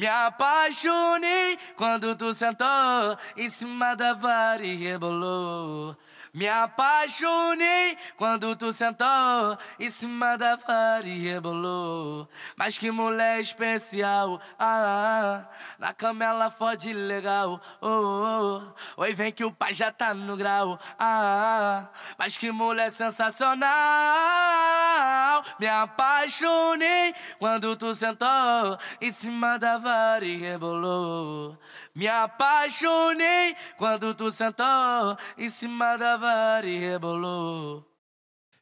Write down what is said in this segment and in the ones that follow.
Me apaixonei quando tu sentou em cima da vara e rebolou. Me apaixonei quando tu sentou em cima da vara e rebolou. Mas que mulher especial, ah, ah na cama ela fode legal, oh, oh, oh. Oi, vem que o pai já tá no grau, ah, ah mas que mulher sensacional. Me apaixonei quando tu sentou em cima da vara e rebolou. Me apaixonei quando tu sentou em cima da vara e rebolou.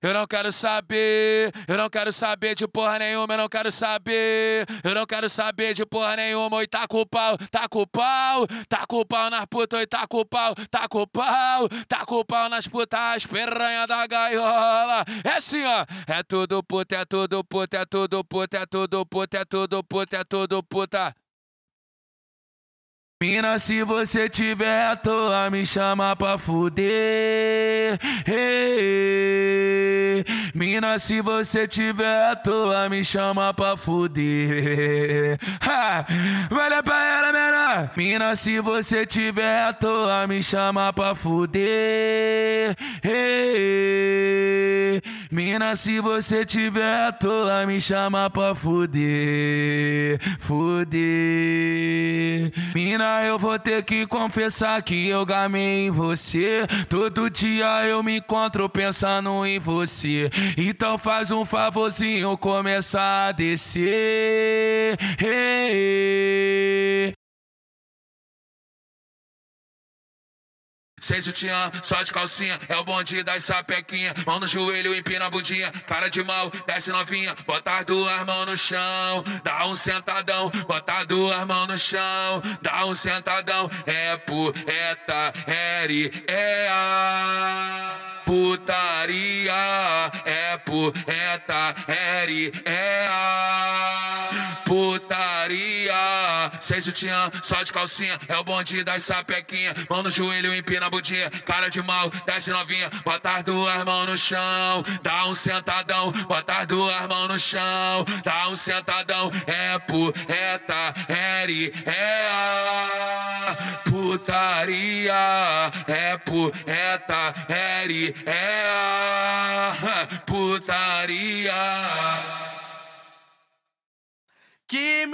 Eu não quero saber, eu não quero saber de porra nenhuma, eu não quero saber, eu não quero saber de porra nenhuma. Oi, tá com o pau, tá com o pau, tá com o pau nas putas, oi, tá com o pau, tá com o pau, tá com o pau nas putas, piranha da gaiola. É assim, ó, é tudo puta, é tudo puta, é tudo puta, é tudo puta, é tudo puta, é tudo puta. Mina, se você tiver à toa, me chama pra fuder. Hey, mina, se você tiver à toa, me chama pra fuder. Ha, olha pra ela, menor. Mina, se você tiver à toa, me chama pra fuder. Hey, mina, se você tiver à toa, me chama pra fuder. Fuder. Mina, eu vou ter que confessar que eu gamei em você. Todo dia eu me encontro pensando em você. Então faz um favorzinho começar a descer. Hey. Sem sutiã, só de calcinha, é o bonde das sapequinha. Mão no joelho, empina a bundinha. Cara de mal, desce novinha. Bota as duas mãos no chão, dá um sentadão. Bota as duas mãos no chão, dá um sentadão. É poeta, eri, é a putaria. É poeta, eri, é a putaria. Sem sutiã, só de calcinha, é o bonde das sapequinha. Mão no joelho, empina a bundinha. Cara de mal, desce novinha. Bota as duas mãos no chão, dá um sentadão. Bota as duas mãos no chão, dá um sentadão. É poeta, eri, é a putaria. É poeta, eri, é a putaria. Que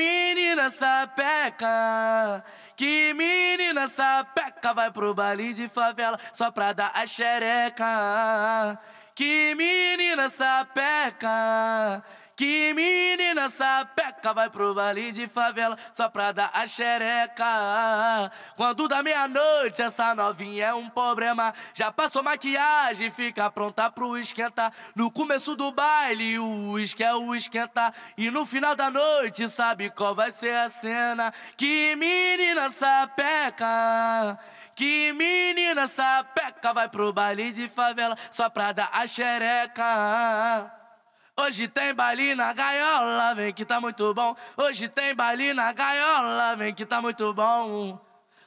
menina sapeca, que menina sapeca vai pro baile de favela só pra dar a xereca. Que menina sapeca, que menina sapeca vai pro baile de favela só pra dar a xereca. Quando dá meia-noite, essa novinha é um problema. Já passou maquiagem, fica pronta pro esquentar. No começo do baile, o uísque é o esquentar. E no final da noite, sabe qual vai ser a cena? Que menina sapeca. Que menina sapeca vai pro baile de favela só pra dar a xereca. Hoje tem baile na gaiola, vem que tá muito bom. Hoje tem baile na gaiola, vem que tá muito bom.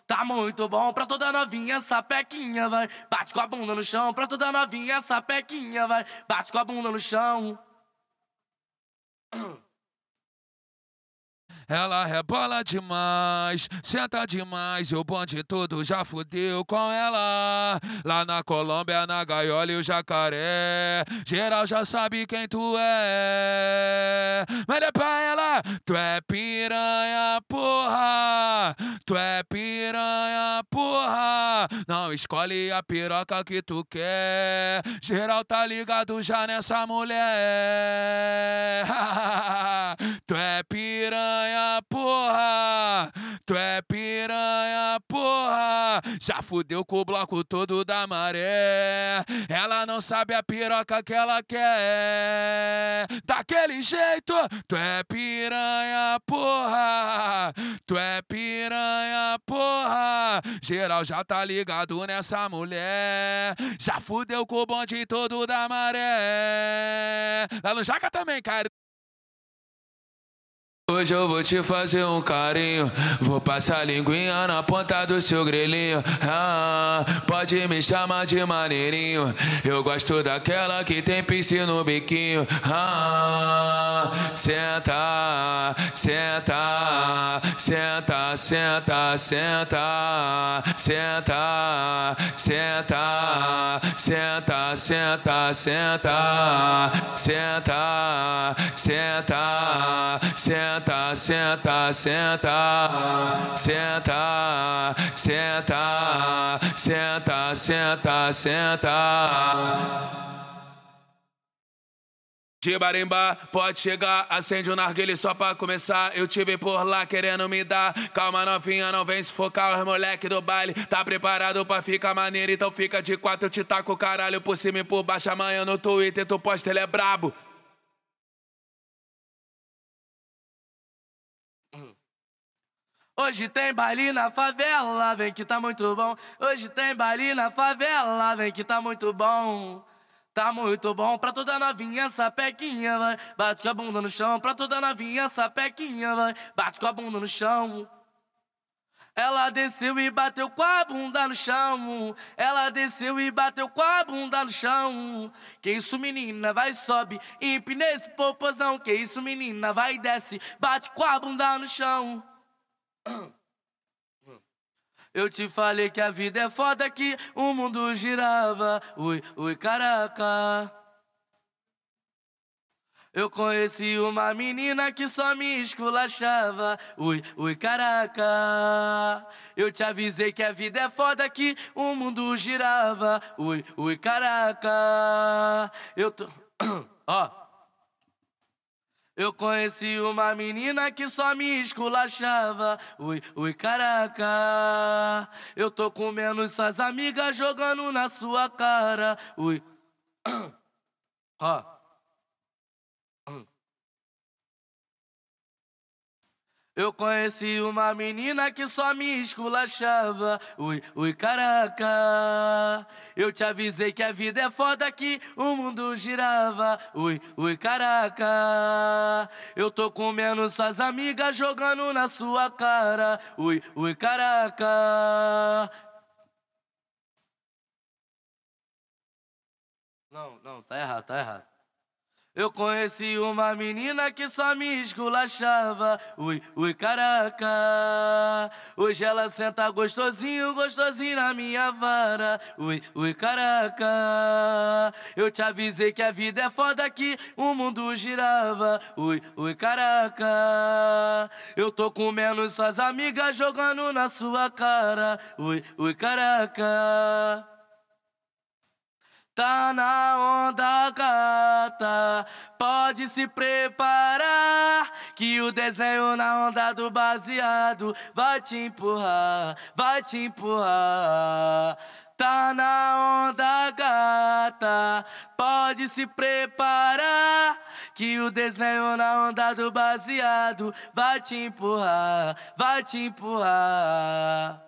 Tá muito bom pra toda novinha essa pequinha, vai. Bate com a bunda no chão, pra toda novinha essa pequinha, vai. Bate com a bunda no chão. Ela rebola demais, senta demais, e o bonde todo já fudeu com ela. Lá na Colômbia, na gaiola e o jacaré. Geral já sabe quem tu é. Mas é pra ela, tu é piranha, porra. Tu é piranha, porra. Não escolhe a piroca que tu quer. Geral tá ligado já nessa mulher. tu é piranha porra! Tu é piranha, porra! Já fudeu com o bloco todo da maré. Ela não sabe a piroca que ela quer. Daquele jeito, tu é piranha, porra! Tu é piranha, porra! Geral já tá ligado nessa mulher. Já fudeu com o bonde todo da maré. Lá no Jaca também, cara. Hoje eu vou te fazer um carinho. Vou passar linguinha na ponta do seu grelhinho. Ah, pode me chamar de maneirinho. Eu gosto daquela que tem piscina no biquinho. Ah, senta, senta, senta, senta, senta, senta, senta, senta, senta, senta, senta, senta, senta senta, senta, senta, senta, senta, senta, senta. De barimbá, pode chegar, acende o um narguile só pra começar. Eu tive por lá querendo me dar. Calma, novinha, não vem se focar. Os moleque do baile tá preparado pra ficar maneiro. Então fica de quatro, eu te taco o caralho por cima e por baixo. Amanhã no Twitter tu posta, ele é brabo. Hoje tem baile na favela, vem que tá muito bom. Hoje tem baile na favela, vem que tá muito bom. Tá muito bom pra toda novinha essa pequinha, vai. Bate com a bunda no chão, pra toda novinha essa pequinha, vai. Bate com a bunda no chão. Ela desceu e bateu com a bunda no chão. Ela desceu e bateu com a bunda no chão. Que isso, menina, vai sobe, empina esse popozão. Que isso, menina, vai desce, bate com a bunda no chão. Eu te falei que a vida é foda, que o mundo girava. Ui, ui, caraca. Eu conheci uma menina que só me esculachava. Ui, ui, caraca. Eu te avisei que a vida é foda, que o mundo girava. Ui, ui, caraca. Eu tô. Ó. oh. Eu conheci uma menina que só me esculachava. Ui, ui, caraca. Eu tô comendo suas amigas jogando na sua cara. Ui. Ó. Eu conheci uma menina que só me esculachava. Ui, ui, caraca. Eu te avisei que a vida é foda, que o mundo girava. Ui, ui, caraca. Eu tô comendo suas amigas jogando na sua cara. Ui, ui, caraca. Não, não, tá errado, tá errado. Eu conheci uma menina que só me esculachava. Ui, ui, caraca. Hoje ela senta gostosinho, gostosinho na minha vara. Ui, ui, caraca. Eu te avisei que a vida é foda que o mundo girava. Ui, ui, caraca. Eu tô comendo suas amigas jogando na sua cara. Ui, ui, caraca. Tá na onda gata, pode se preparar que o desenho na onda do baseado vai te empurrar, vai te empurrar. Tá na onda gata, pode se preparar que o desenho na onda do baseado vai te empurrar, vai te empurrar.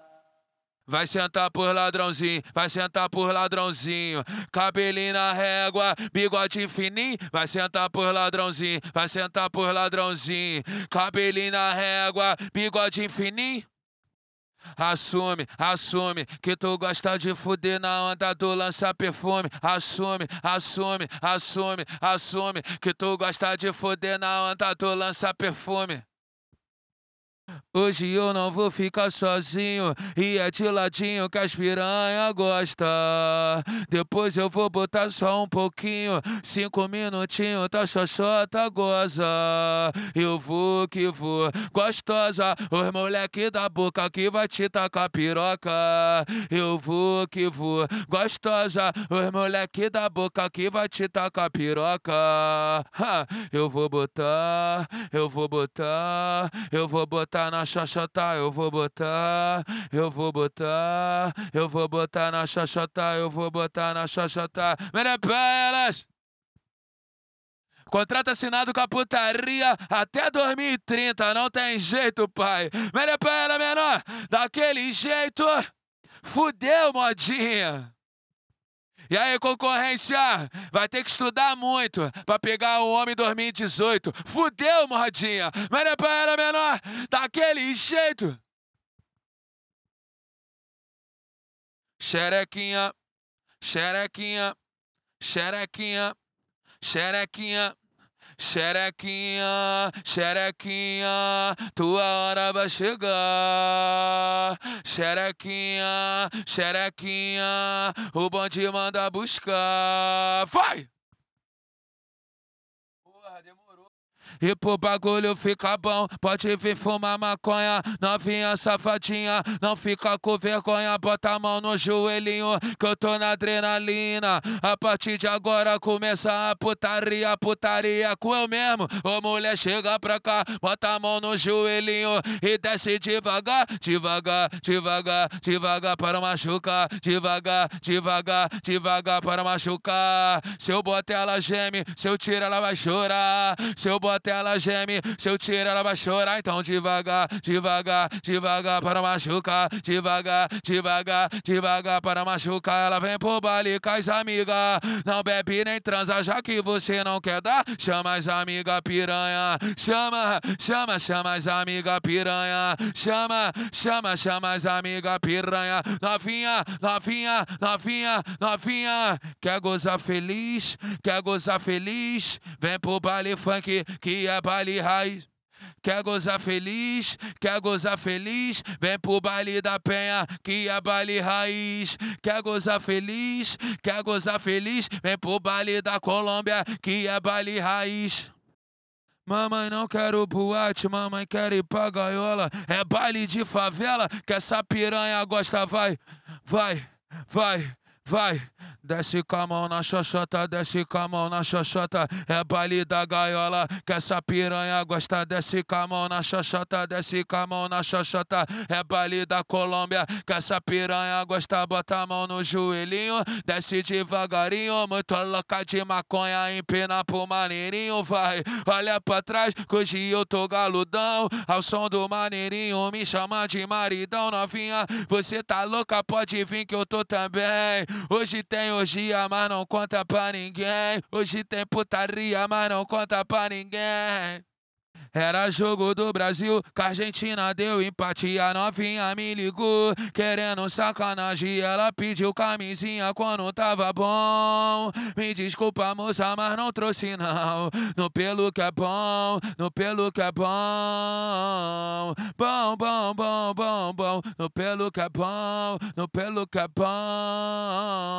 Vai sentar por ladrãozinho, vai sentar por ladrãozinho. Cabelinho na régua, bigode fininho. Vai sentar por ladrãozinho, vai sentar por ladrãozinho. Cabelinho na régua, bigode fininho. Assume, assume que tu gosta de fuder na onda do lança perfume. Assume, assume, assume, assume que tu gosta de fuder na onda do lança perfume. Hoje eu não vou ficar sozinho e é de ladinho que as piranha gosta. Depois eu vou botar só um pouquinho, cinco minutinhos, tá xoxota goza. Eu vou que vou, gostosa, os moleque da boca que vai te tacar piroca. Eu vou que vou, gostosa, os moleque da boca que vai te tacar piroca. Ha, eu vou botar, eu vou botar, eu vou botar botar na xoxota, eu vou botar, eu vou botar, eu vou botar na xoxota, eu vou botar na xoxota. Menepelas! Contrato assinado com a putaria até 2030, não tem jeito, pai. Menepelas, menor, daquele jeito, fudeu, modinha. E aí, concorrência, vai ter que estudar muito pra pegar o homem 2018. Fudeu, mordinha. Mas é pra ela menor, daquele jeito. Xerequinha, xerequinha, xerequinha, xerequinha. Xerequinha, xerequinha, tua hora vai chegar. Xerequinha, xerequinha, o bonde manda buscar. Vai! E pro bagulho fica bom, pode vir fumar maconha. Novinha safadinha, não fica com vergonha. Bota a mão no joelhinho, que eu tô na adrenalina. A partir de agora começa a putaria, putaria com eu mesmo. Ô mulher, chega pra cá, bota a mão no joelhinho e desce devagar, devagar, devagar, devagar para machucar. Devagar, devagar, devagar para machucar. Se eu botar ela geme, se eu tiro ela vai chorar. Se eu botar ela geme, se eu tiro ela vai chorar. Então devagar, devagar, devagar para machucar, devagar, devagar, devagar para machucar. Ela vem pro baile com as amigas, não bebe nem transa, já que você não quer dar. Chama as amigas piranha, chama, chama, chama as amigas piranha, chama, chama, chama as amigas piranha. Novinha, novinha, novinha, novinha, quer gozar feliz, quer gozar feliz, vem pro baile funk que é baile raiz. Quer gozar feliz, quer gozar feliz, vem pro baile da penha, que é baile raiz. Quer gozar feliz, quer gozar feliz, vem pro baile da Colômbia, que é baile raiz. Mamãe não quero boate, mamãe quer ir pra gaiola. É baile de favela, que essa piranha gosta, vai, vai, vai, vai. Desce com a mão na xoxota, desce com a mão na xoxota. É baile da gaiola, que essa piranha gosta. Desce com a mão na xoxota, desce com a mão na xoxota. É baile da Colômbia, que essa piranha gosta. Bota a mão no joelhinho, desce devagarinho. Muito louca de maconha, empina pro maneirinho. Vai, olha pra trás, que hoje eu tô galudão. Ao som do maneirinho, me chama de maridão. Novinha, você tá louca, pode vir que eu tô também. Hoje tem orgia, mas não conta pra ninguém. Hoje tem putaria, mas não conta pra ninguém. Era jogo do Brasil, que a Argentina deu empate. A novinha me ligou, querendo sacanagem. Ela pediu camisinha quando tava bom. Me desculpa, moça, mas não trouxe não. No pelo que é bom, no pelo que é bom. Bom, bom, bom, bom, bom. No pelo que é bom, no pelo que é bom.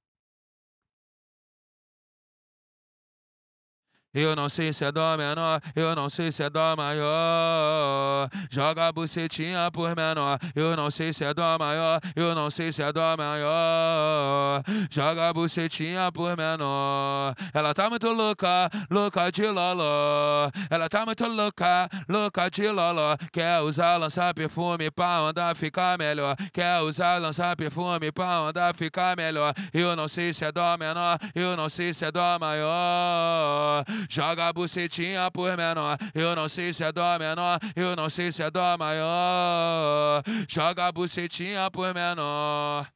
Eu não sei se é dó menor, eu não sei se é dó maior. Joga a bucetinha por menor, eu não sei se é dó maior, eu não sei se é dó maior. Joga a bucetinha por menor. Ela tá muito louca, louca de loló. Ela tá muito louca, louca de loló. Quer usar, lançar perfume pra andar ficar melhor. Quer usar, lançar perfume pra andar ficar melhor. Eu não sei se é dó menor, eu não sei se é dó maior. Joga a bucetinha por menor. Eu não sei se é dó menor, eu não sei se é dó maior. Joga a bucetinha por menor.